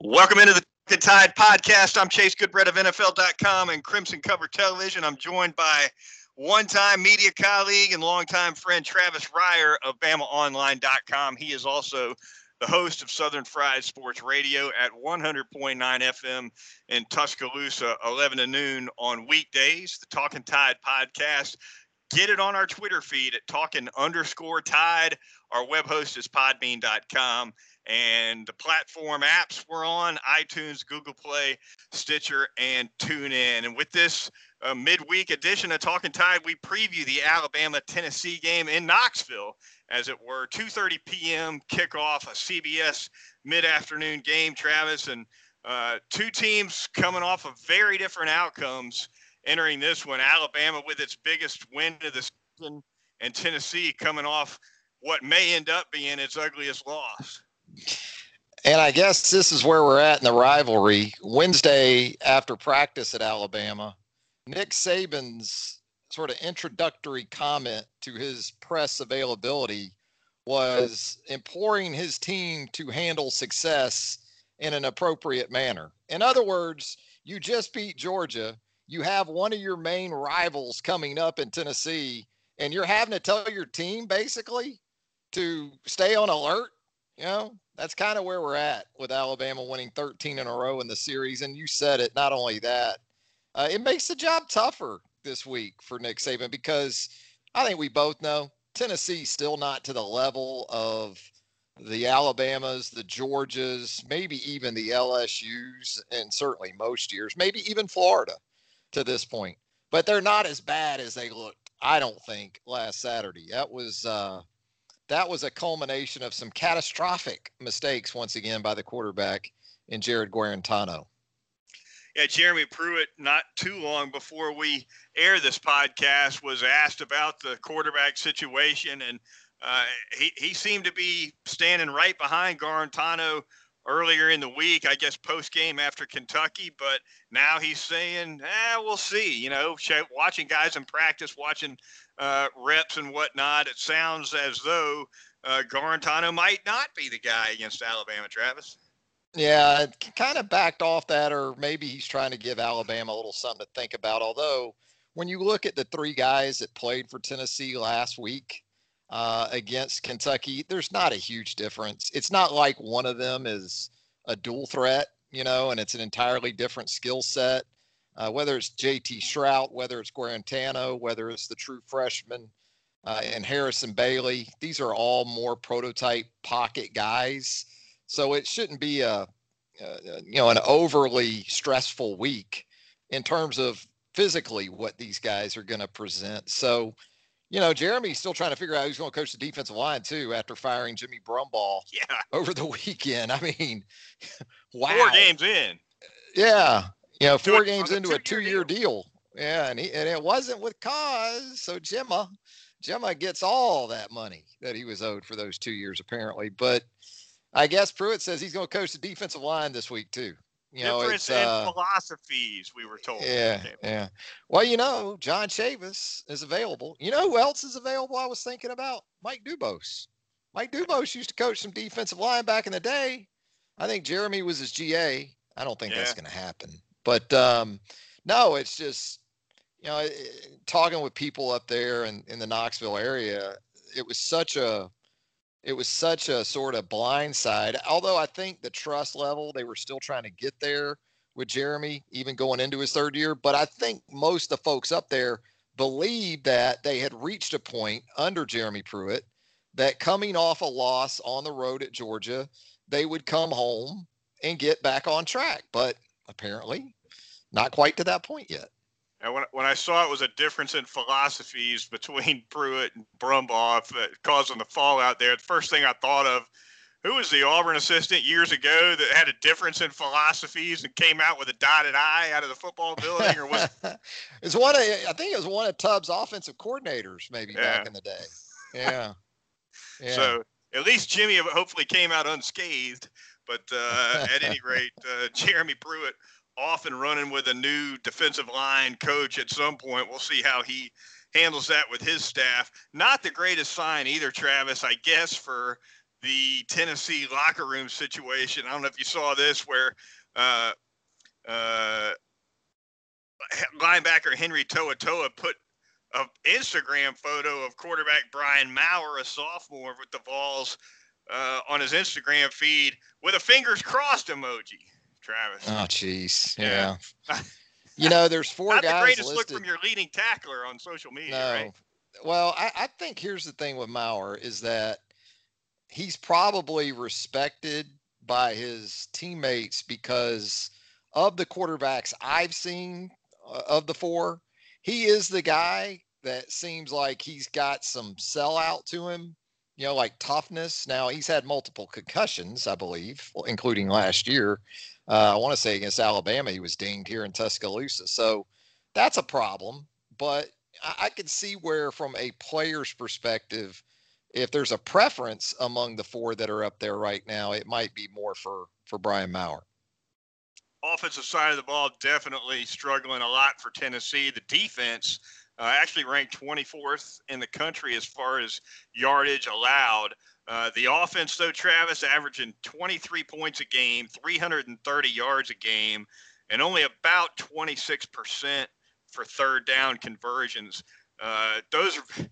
Welcome into the Talking Tide podcast. I'm Chase Goodbread of NFL.com and Crimson Cover Television. I'm joined by one-time media colleague and longtime friend Travis Reier of BamaOnline.com. He is also the host of Southern Fried Sports Radio at 100.9 FM in Tuscaloosa, 11 to noon on weekdays. The Talking Tide podcast. Get it on our Twitter feed at talking underscore tide. Our web host is podbean.com and the platform apps we're on iTunes, Google Play, Stitcher, and TuneIn. And with this uh, midweek edition of Talking Tide, we preview the Alabama Tennessee game in Knoxville, as it were. 2:30 p.m. kickoff, a CBS mid-afternoon game. Travis and uh, two teams coming off of very different outcomes entering this one. Alabama with its biggest win of the season, and Tennessee coming off what may end up being its ugliest loss. And I guess this is where we're at in the rivalry. Wednesday after practice at Alabama, Nick Saban's sort of introductory comment to his press availability was imploring his team to handle success in an appropriate manner. In other words, you just beat Georgia. You have one of your main rivals coming up in Tennessee, and you're having to tell your team basically to stay on alert. You know, that's kind of where we're at with Alabama winning 13 in a row in the series. And you said it, not only that, uh, it makes the job tougher this week for Nick Saban because I think we both know Tennessee's still not to the level of the Alabamas, the Georgias, maybe even the LSUs, and certainly most years, maybe even Florida to this point. But they're not as bad as they looked, I don't think, last Saturday. That was uh, that was a culmination of some catastrophic mistakes once again by the quarterback in Jarrett Guarantano. Yeah, Jeremy Pruitt, not too long before we air this podcast, was asked about the quarterback situation, and uh, he, he seemed to be standing right behind Guarantano earlier in the week, I guess post game after Kentucky, but now he's saying, eh, we'll see. You know, watching guys in practice, watching uh, reps and whatnot, it sounds as though uh, Guarantano might not be the guy against Alabama, Travis. Yeah, kind of backed off that, or maybe he's trying to give Alabama a little something to think about. Although, when you look at the three guys that played for Tennessee last week, uh, against Kentucky, there's not a huge difference. It's not like one of them is a dual threat, you know, and it's an entirely different skill set. Uh, whether it's JT Shrout, whether it's Guarantano, whether it's the true freshman uh, and Harrison Bailey, these are all more prototype pocket guys. So it shouldn't be a, a you know an overly stressful week in terms of physically what these guys are going to present. So you know, Jeremy's still trying to figure out who's going to coach the defensive line too after firing Jimmy Brumbaugh yeah. over the weekend. I mean, wow. Four games in. Yeah. You know, four games into a two-year deal. deal. Yeah, and he, and it wasn't with cause. So Jimma, Jimma gets all that money that he was owed for those two years apparently. But I guess Pruitt says he's going to coach the defensive line this week too. You know, difference in uh, philosophies, we were told. Yeah, yeah. Well, you know, John Chavis is available. You know who else is available? I was thinking about Mike Dubose. Mike Dubose used to coach some defensive line back in the day. I think Jeremy was his GA. I don't think yeah. that's going to happen. But um, no, it's just you know, talking with people up there in, in the Knoxville area, it was such a it was such a sort of blind side. Although I think the trust level, they were still trying to get there with Jeremy, even going into his third year. But I think most of the folks up there believed that they had reached a point under Jeremy Pruitt that coming off a loss on the road at Georgia, they would come home and get back on track. But apparently, not quite to that point yet. And when, when I saw it was a difference in philosophies between Pruitt and Brumbaugh causing the fallout there, the first thing I thought of, who was the Auburn assistant years ago that had a difference in philosophies and came out with a dotted I out of the football building? Or was it's one of I think it was one of Tubbs' offensive coordinators maybe yeah. back in the day. Yeah. yeah. So at least Jimmy hopefully came out unscathed. But uh, at any rate, uh, Jeremy Pruitt off and running with a new defensive line coach at some point. We'll see how he handles that with his staff. Not the greatest sign either, Travis, I guess, for the Tennessee locker room situation. I don't know if you saw this, where uh, uh, linebacker Henry To'o To'o put an Instagram photo of quarterback Brian Maurer, a sophomore, with the balls uh, on his Instagram feed with a fingers crossed emoji. Travis. Oh, jeez. Yeah. yeah. you know, there's four Not guys. Not the greatest listed. look from your leading tackler on social media, no. right? Well, I, I think here's the thing with Maurer is that he's probably respected by his teammates because of the quarterbacks I've seen uh, of the four, he is the guy that seems like he's got some sellout to him, you know, like toughness. Now he's had multiple concussions, I believe, including last year. Uh, I want to say against Alabama, he was dinged here in Tuscaloosa. So that's a problem. But I, I can see where, from a player's perspective, if there's a preference among the four that are up there right now, it might be more for for Brian Maurer. Offensive side of the ball definitely struggling a lot for Tennessee. The defense uh, actually ranked 24th in the country as far as yardage allowed. Uh, the offense, though, Travis, averaging 23 points a game, 330 yards a game, and only about 26% for third down conversions. Uh, those are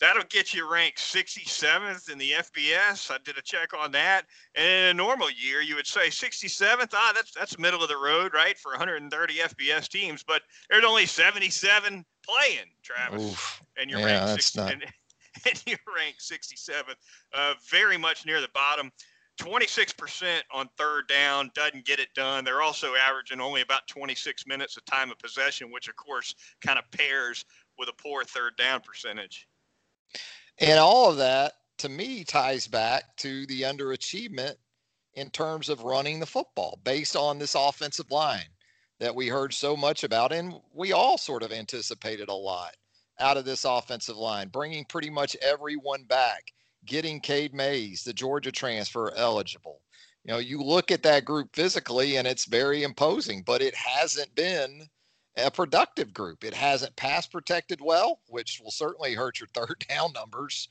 that'll get you ranked 67th in the FBS. I did a check on that. And in a normal year, you would say 67th. Ah, that's that's middle of the road, right, for 130 FBS teams. But there's only 77 playing, Travis, Oof. and you're yeah, ranked 60, not... and, and, you're ranked 67th, uh, very much near the bottom. 26% on third down doesn't get it done. They're also averaging only about 26 minutes of time of possession, which of course kind of pairs with a poor third down percentage. And all of that, to me, ties back to the underachievement in terms of running the football based on this offensive line that we heard so much about. And we all sort of anticipated a lot out of this offensive line, bringing pretty much everyone back, getting Cade Mays, the Georgia transfer, eligible. You know, you look at that group physically and it's very imposing, but it hasn't been a productive group. It hasn't pass protected well, which will certainly hurt your third down numbers,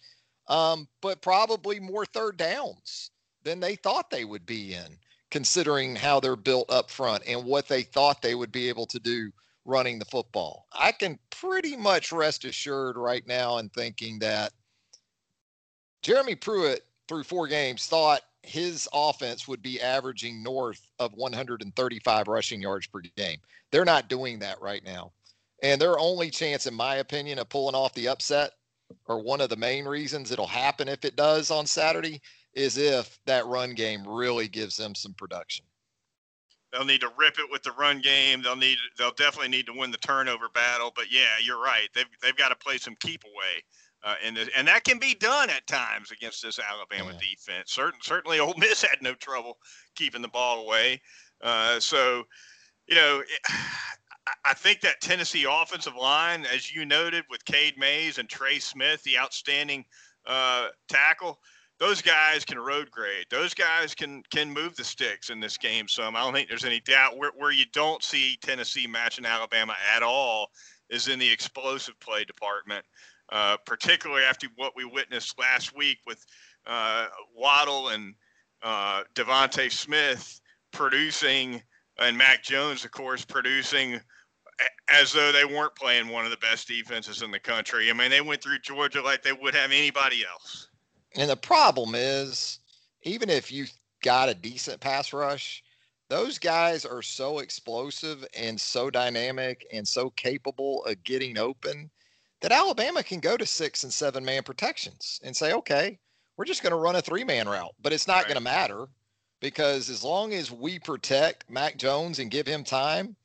um, but probably more third downs than they thought they would be in, considering how they're built up front and what they thought they would be able to do running the football. I can pretty much rest assured right now in thinking that Jeremy Pruitt, through four games, thought his offense would be averaging north of 135 rushing yards per game. They're not doing that right now. And their only chance, in my opinion, of pulling off the upset, or one of the main reasons it'll happen if it does on Saturday, is if that run game really gives them some production. They'll need to rip it with the run game. They'll need. They'll definitely need to win the turnover battle. But yeah, you're right. They've they've got to play some keep away uh, and and that can be done at times against this Alabama yeah. defense. Certain, certainly, Ole Miss had no trouble keeping the ball away. Uh, so, you know, it, I think that Tennessee offensive line, as you noted, with Cade Mays and Trey Smith, the outstanding uh, tackle, those guys can road grade. Those guys can can move the sticks in this game. Some I don't think there's any doubt. Where where you don't see Tennessee matching Alabama at all is in the explosive play department uh, particularly after what we witnessed last week with uh, Waddle and uh, DeVonta Smith producing, and Mac Jones, of course, producing as though they weren't playing one of the best defenses in the country. I mean, they went through Georgia like they would have anybody else. And the problem is, even if you got a decent pass rush, those guys are so explosive and so dynamic and so capable of getting open that Alabama can go to six and seven man protections and say, okay, we're just going to run a three man route, but it's not right. going to matter because as long as we protect Mac Jones and give him time,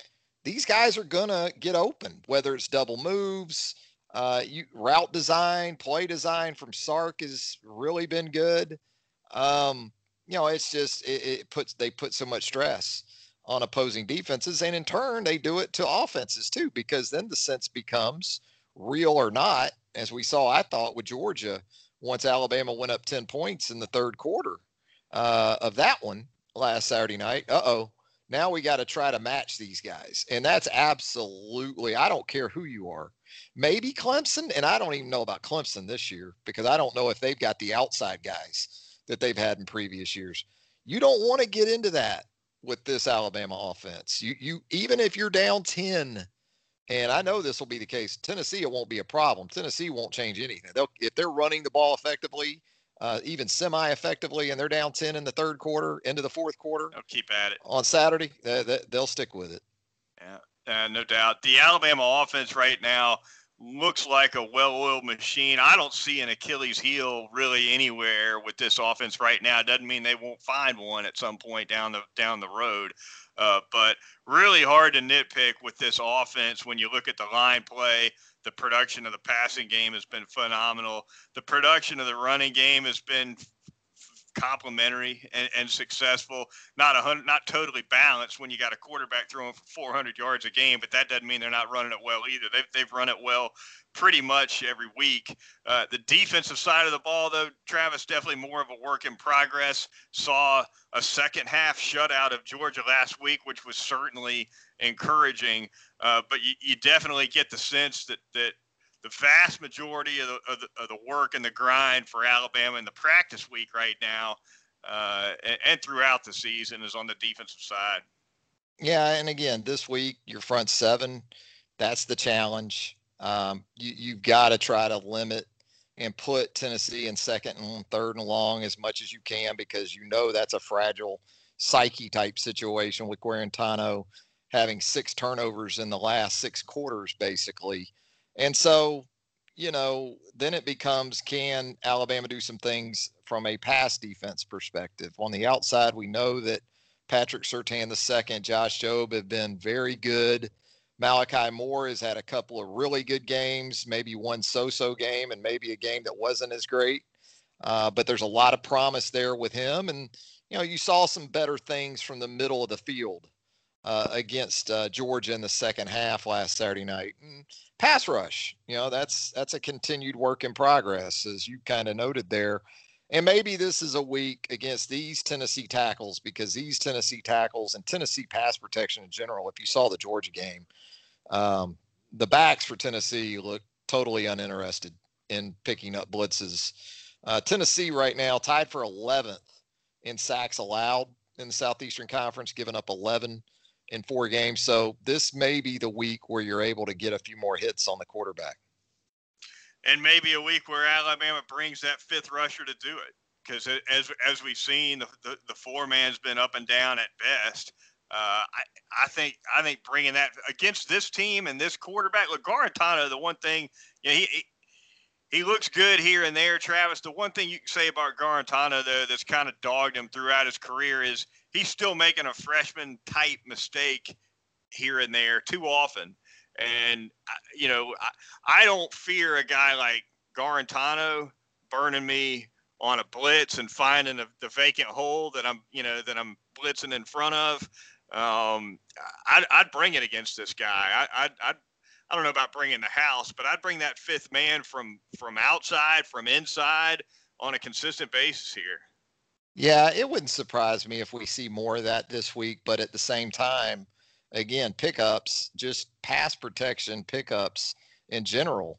these guys are going to get open, whether it's double moves, uh, you, route design, play design from Sark has really been good. Um, you know, it's just, it, it puts, they put so much stress on opposing defenses. And in turn, they do it to offenses too, because then the sense becomes, real or not, as we saw, I thought with Georgia, once Alabama went up 10 points in the third quarter uh, of that one last Saturday night. Uh oh. Now we got to try to match these guys. And that's absolutely, I don't care who you are. Maybe Clemson, and I don't even know about Clemson this year because I don't know if they've got the outside guys that they've had in previous years. You don't want to get into that with this Alabama offense. You you even if you're down 10 and I know this will be the case. Tennessee, it won't be a problem. Tennessee won't change anything. They'll if they're running the ball effectively, uh, even semi-effectively, and they're down ten in the third quarter, into the fourth quarter. They'll keep at it on Saturday. They, they, they'll stick with it. Yeah, uh, no doubt. The Alabama offense right now looks like a well-oiled machine. I don't see an Achilles heel really anywhere with this offense right now. It doesn't mean they won't find one at some point down the down the road. Uh, but really hard to nitpick with this offense when you look at the line play. The production of the passing game has been phenomenal. The production of the running game has been complementary and, and successful. Not a hundred, not totally balanced when you got a quarterback throwing for 400 yards a game, but that doesn't mean they're not running it well either. They've they've run it well pretty much every week. Uh, the defensive side of the ball, though, Travis, definitely more of a work in progress. Saw a second half shutout of Georgia last week, which was certainly encouraging. Uh, but you, you definitely get the sense that that the vast majority of the, of the, of the work and the grind for Alabama in the practice week right now uh, and, and, throughout the season is on the defensive side. Yeah, and again, this week your front seven, that's the challenge. Um, you, you've got to try to limit and put Tennessee in second and third and long as much as you can because you know that's a fragile psyche type situation with Guarantano having six turnovers in the last six quarters, basically. And so, you know, then it becomes can Alabama do some things from a pass defense perspective? On the outside, we know that Patrick the second, Josh Jobe have been very good. Malachi Moore has had a couple of really good games, maybe one so-so game, and maybe a game that wasn't as great. Uh, but there's a lot of promise there with him, and you know you saw some better things from the middle of the field uh, against uh, Georgia in the second half last Saturday night. And pass rush, you know, that's that's a continued work in progress, as you kind of noted there. And maybe this is a week against these Tennessee tackles because these Tennessee tackles and Tennessee pass protection in general. If you saw the Georgia game, um, the backs for Tennessee look totally uninterested in picking up blitzes. Uh, Tennessee right now tied for 11th in sacks allowed in the Southeastern Conference, giving up 11 in four games. So this may be the week where you're able to get a few more hits on the quarterback. And maybe a week where Alabama brings that fifth rusher to do it. Because as as we've seen, the, the, the four man's been up and down at best. Uh, I, I think I think bringing that against this team and this quarterback, look, Guarantano, the one thing, you know, he, he he looks good here and there, Travis. The one thing you can say about Guarantano, though, that's kind of dogged him throughout his career is he's still making a freshman type mistake here and there too often. And, you know, I, I don't fear a guy like Guarantano burning me on a blitz and finding the vacant hole that I'm, you know, that I'm blitzing in front of. Um, I'd, I'd bring it against this guy. I, I'd, I'd I don't know about bringing the house, but I'd bring that fifth man from from outside, from inside, on a consistent basis here. Yeah, it wouldn't surprise me if we see more of that this week. But at the same time, again, pickups, just pass protection pickups in general.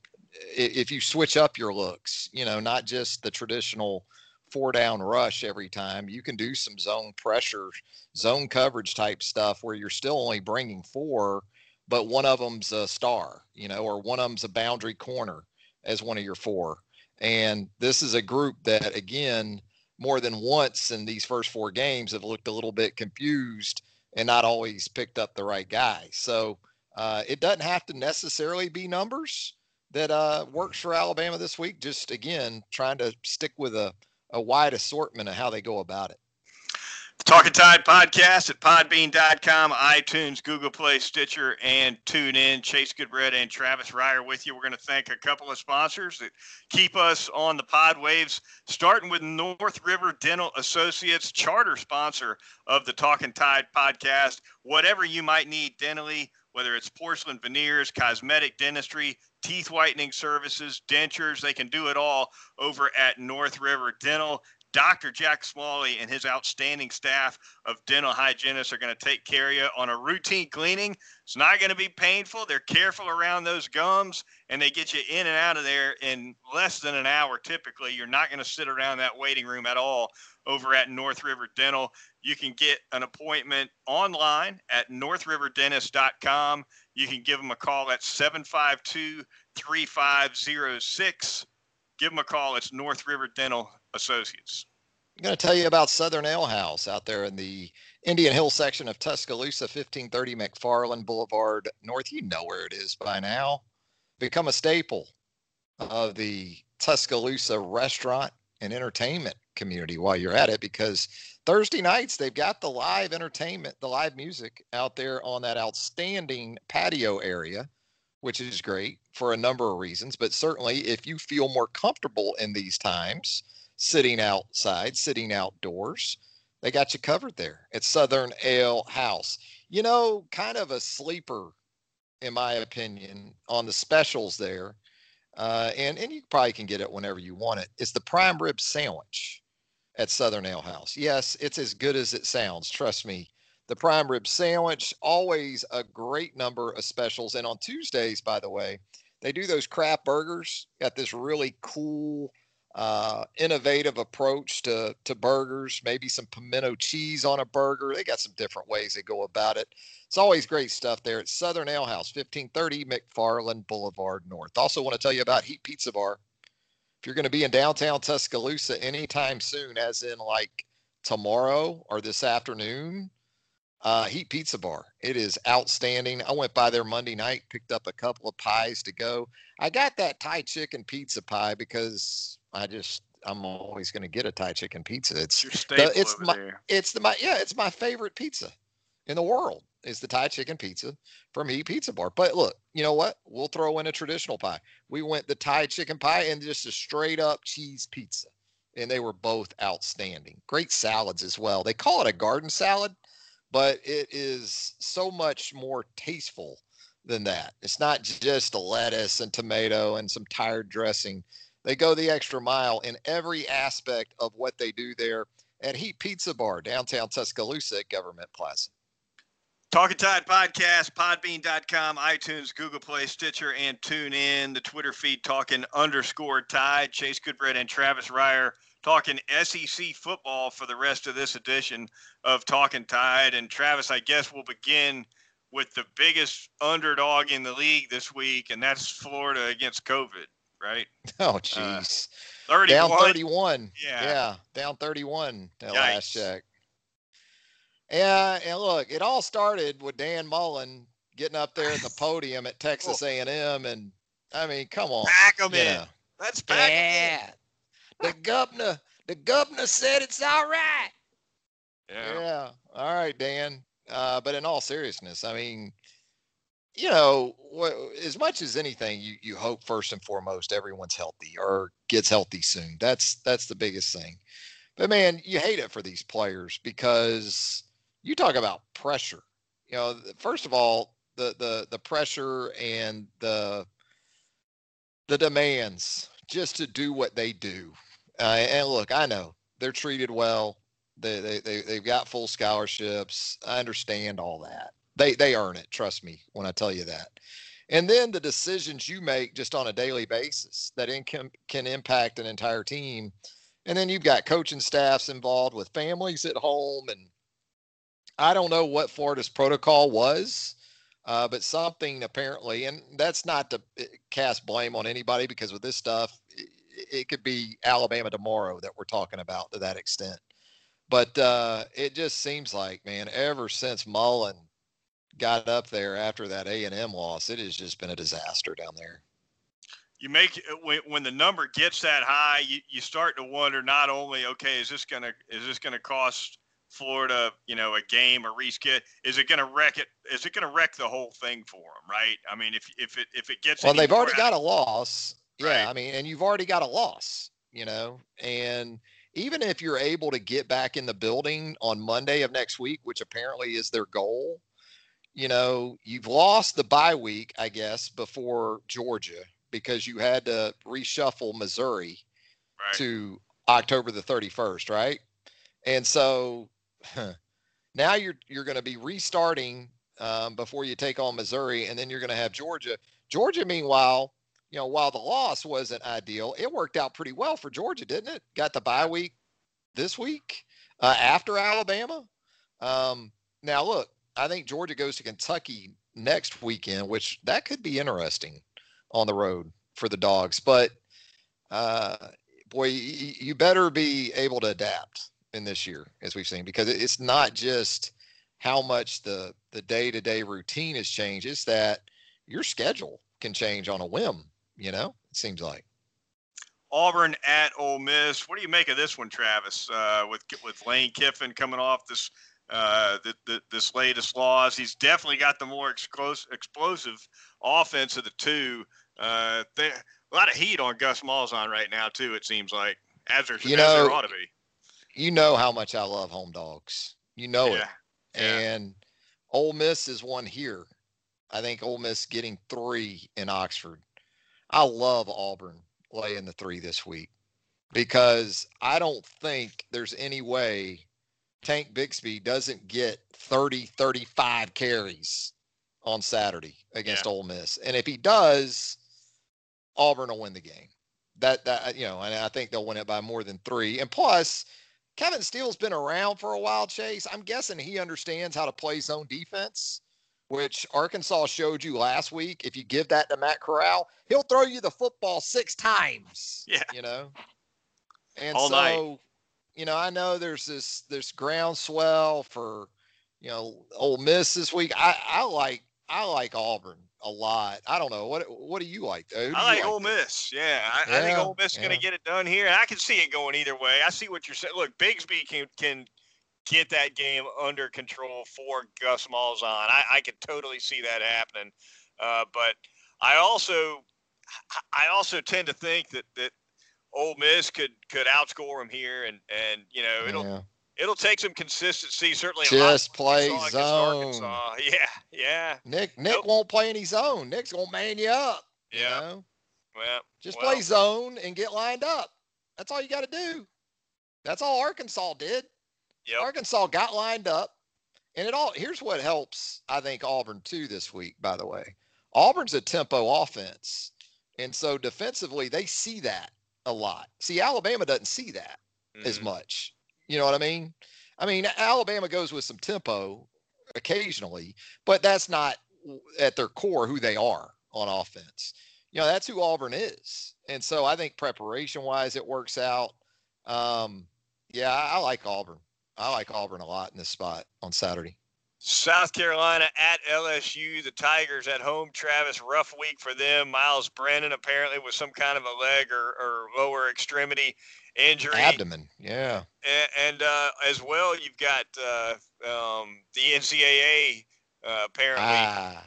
If you switch up your looks, you know, not just the traditional four down rush every time, you can do some zone pressure, zone coverage type stuff where you're still only bringing four but one of them's a star, you know, or one of them's a boundary corner as one of your four. And this is a group that, again, more than once in these first four games have looked a little bit confused and not always picked up the right guy. So uh, it doesn't have to necessarily be numbers that uh, works for Alabama this week. Just again, trying to stick with a, a wide assortment of how they go about it. Talking Tide podcast at podbean.com, iTunes, Google Play, Stitcher, and tune in. Chase Goodbread and Travis Reier with you. We're going to thank a couple of sponsors that keep us on the pod waves, starting with North River Dental Associates, charter sponsor of the Talking Tide podcast. Whatever you might need dentally, whether it's porcelain veneers, cosmetic dentistry, teeth whitening services, dentures, they can do it all over at North River Dental Dr. Jack Smalley and his outstanding staff of dental hygienists are going to take care of you on a routine cleaning. It's not going to be painful. They're careful around those gums and they get you in and out of there in less than an hour typically. You're not going to sit around that waiting room at all over at North River Dental. You can get an appointment online at northriverdentist.com. You can give them a call at 752 3506. Give them a call. It's North River Dental Associates. I'm going to tell you about Southern Ale House out there in the Indian Hill section of Tuscaloosa, 1530 McFarland Boulevard North. You know where it is by now. Become a staple of the Tuscaloosa restaurant and entertainment community while you're at it because Thursday nights they've got the live entertainment, the live music out there on that outstanding patio area, which is great for a number of reasons. But certainly, if you feel more comfortable in these times, sitting outside, sitting outdoors, they got you covered there at Southern Ale House. You know, kind of a sleeper, in my opinion, on the specials there. Uh, and and you probably can get it whenever you want it. It's the prime rib sandwich at Southern Ale House. Yes, it's as good as it sounds. Trust me. The prime rib sandwich, always a great number of specials. And on Tuesdays, by the way, they do those crap burgers. Got this really cool, uh, innovative approach to to burgers. Maybe some pimento cheese on a burger. They got some different ways they go about it. It's always great stuff there at Southern Ale House, 1530 McFarland Boulevard North. Also, want to tell you about Heat Pizza Bar if you're going to be in downtown Tuscaloosa anytime soon, as in like tomorrow or this afternoon, uh, Heat Pizza Bar. It is outstanding. I went by there Monday night, picked up a couple of pies to go. I got that Thai chicken pizza pie because I just I'm always going to get a Thai chicken pizza. It's the, it's my there. it's the my yeah it's my favorite pizza in the world is the Thai chicken pizza from Heat Pizza Bar. But look, you know what? We'll throw in a traditional pie. We went the Thai chicken pie and just a straight up cheese pizza. And they were both outstanding. Great salads as well. They call it a garden salad, but it is so much more tasteful than that. It's not just a lettuce and tomato and some tired dressing. They go the extra mile in every aspect of what they do there at Heat Pizza Bar, downtown Tuscaloosa at Government Plaza. Talking Tide Podcast, podbean.com, iTunes, Google Play, Stitcher, and tune in. The Twitter feed talking underscore Tide. Chase Goodbread and Travis Reier talking SEC football for the rest of this edition of Talking Tide. And Travis, I guess we'll begin with the biggest underdog in the league this week, and that's Florida against COVID, right? Oh, jeez. Uh, 31. Down 31. Yeah. Yeah. Down 31 that Yikes. last check. Yeah, and look, it all started with Dan Mullen getting up there at the podium at Texas A&M, and I mean, come on, Pack them in. know. Let's pack 'em in. yeah. The governor, the governor said it's all right. Yeah. Yeah. All right, Dan. Uh, but in all seriousness, I mean, you know, as much as anything, you you hope first and foremost everyone's healthy or gets healthy soon. That's that's the biggest thing. But man, you hate it for these players because you talk about pressure. You know, first of all, the the the pressure and the the demands just to do what they do. Uh, and look, I know they're treated well. They, they they they've got full scholarships. I understand all that. They they earn it. Trust me when I tell you that. And then the decisions you make just on a daily basis that in, can can impact an entire team. And then you've got coaching staffs involved with families at home, and I don't know what Florida's protocol was, uh, but something apparently, and that's not to eh, cast blame on anybody because with this stuff, it, it could be Alabama tomorrow that we're talking about to that extent. But uh, it just seems like, man, ever since Mullen got up there after that A and M loss, it has just been a disaster down there. you make when, when the number gets that high, you, you start to wonder not only okay, is this gonna is this gonna cost Florida, you know, a game or reschedule? Is it gonna wreck it? Is it gonna wreck the whole thing for them? Right? I mean, if if it if it gets Well, they've already got a loss. Yeah, Right. I mean, and you've already got a loss, you know, and even if you're able to get back in the building on Monday of next week, which apparently is their goal, you know, you've lost the bye week, I guess, before Georgia because you had to reshuffle Missouri right. to October the 31st, right? And so now you're you're going to be restarting um, before you take on Missouri, and then you're going to have Georgia. Georgia, meanwhile, you know, while the loss wasn't ideal, it worked out pretty well for Georgia, didn't it? Got the bye week this week uh, after Alabama. Um, now, look, I think Georgia goes to Kentucky next weekend, which that could be interesting on the road for the dogs. But uh, boy, you, you better be able to adapt in this year, as we've seen, because it's not just how much the the day to day routine has changed; it's that your schedule can change on a whim. You know, it seems like. Auburn at Ole Miss. What do you make of this one, Travis? Uh, with with Lane Kiffin coming off this uh, the, the, this latest loss, he's definitely got the more explosive, explosive offense of the two. Uh, they, a lot of heat on Gus Malzahn right now too. It seems like as there, you as know, there ought to be. You know how much I love home dogs. You know yeah. it. Yeah. And Ole Miss is one here. I think Ole Miss getting three in Oxford. I love Auburn laying the three this week because I don't think there's any way Tank Bigsby doesn't get 30, 35 carries on Saturday against yeah. Ole Miss. And if he does, Auburn will win the game. That that uh, you know, and I think they'll win it by more than three. And plus, Kevin Steele's been around for a while, Chase. I'm guessing he understands how to play zone defense, which Arkansas showed you last week. If you give that to Matt Corral, he'll throw you the football six times. Yeah. You know? And All so, night. You know, I know there's this this groundswell for, you know, Ole Miss this week. I, I like I like Auburn a lot. I don't know. What what do you like? Though? I like, like Ole Miss. Yeah, I, yeah, I think Ole Miss is yeah. going to get it done here. I can see it going either way. I see what you're saying. Look, Bigsby can can get that game under control for Gus Malzahn. I, I can totally see that happening. Uh, but I also I also tend to think that that Ole Miss could could outscore him here, and and you know it'll. Yeah it'll take some consistency. Certainly, just play zone. Yeah, yeah. Nick Nick nope. won't play any zone. Nick's gonna man you up. Yeah. You know? Well, just well. play zone and get lined up. That's all you got to do. That's all Arkansas did. Yep. Arkansas got lined up, and it all. Here's what helps. I think Auburn too this week. By the way, Auburn's a tempo offense, and so defensively they see that a lot. See, Alabama doesn't see that mm-hmm. as much. You know what I mean? I mean, Alabama goes with some tempo occasionally, but that's not at their core who they are on offense. You know, that's who Auburn is. And so I think preparation wise, it works out. Um, yeah, I, I like Auburn. I like Auburn a lot in this spot on Saturday. South Carolina at LSU. The Tigers at home. Travis, rough week for them. Myles Brennan apparently with some kind of a leg or, or lower extremity injury. Abdomen, yeah. And, and uh, as well, you've got uh, um, the NCAA uh, apparently ah,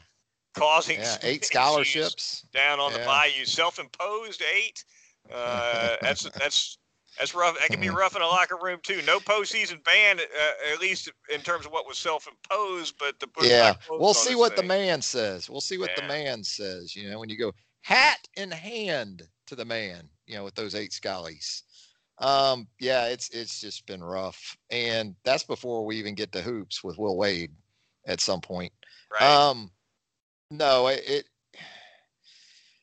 causing yeah, eight scholarships down on yeah. the Bayou. Self-imposed eight. Uh, that's that's that's rough. That can be mm-hmm. rough in a locker room too. No postseason ban, uh, at least in terms of what was self-imposed. But the yeah, we'll see what thing. the man says. We'll see what yeah. the man says. You know, when you go hat in hand to the man, you know, with those eight schollies. Um, yeah, it's it's just been rough, and that's before we even get to hoops with Will Wade at some point. Right. Um, no, it, it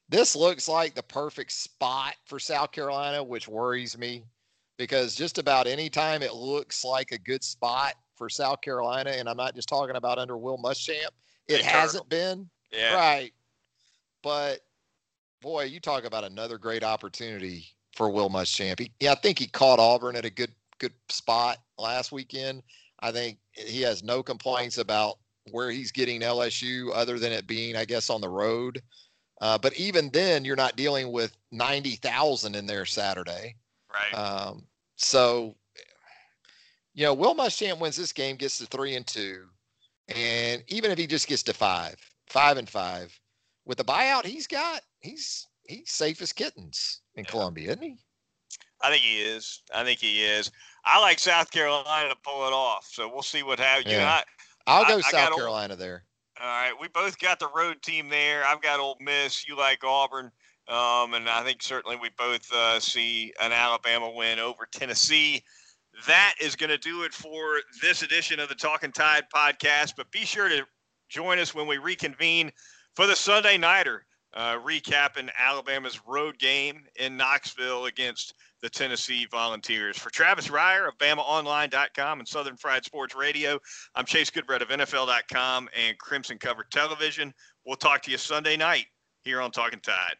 this looks like the perfect spot for South Carolina, which worries me because just about any time it looks like a good spot for South Carolina, and I'm not just talking about under Will Muschamp, it hasn't been. Yeah. Right. But boy, you talk about another great opportunity for Will Muschamp. He, yeah, I think he caught Auburn at a good good spot last weekend. I think he has no complaints about where he's getting LSU, other than it being, I guess, on the road. Uh, but even then, you're not dealing with ninety thousand in there Saturday. Right. Um, so, you know, Will Muschamp wins this game, gets to three and two, and even if he just gets to five, five and five, with the buyout he's got, he's he's safe as kittens in yeah. Columbia, isn't he? I think he is. I think he is. I like South Carolina to pull it off, so we'll see what happens. Yeah. I, will go I, South Carolina there. All right, we both got the road team there. I've got Ole Miss. You like Auburn. Um, and I think certainly we both uh, see an Alabama win over Tennessee. That is going to do it for this edition of the Talking Tide podcast. But be sure to join us when we reconvene for the Sunday Nighter, uh, recapping Alabama's road game in Knoxville against the Tennessee Volunteers. For Travis Reier of BamaOnline.com and Southern Fried Sports Radio, I'm Chase Goodbread of NFL.com and Crimson Cover Television. We'll talk to you Sunday night here on Talking Tide.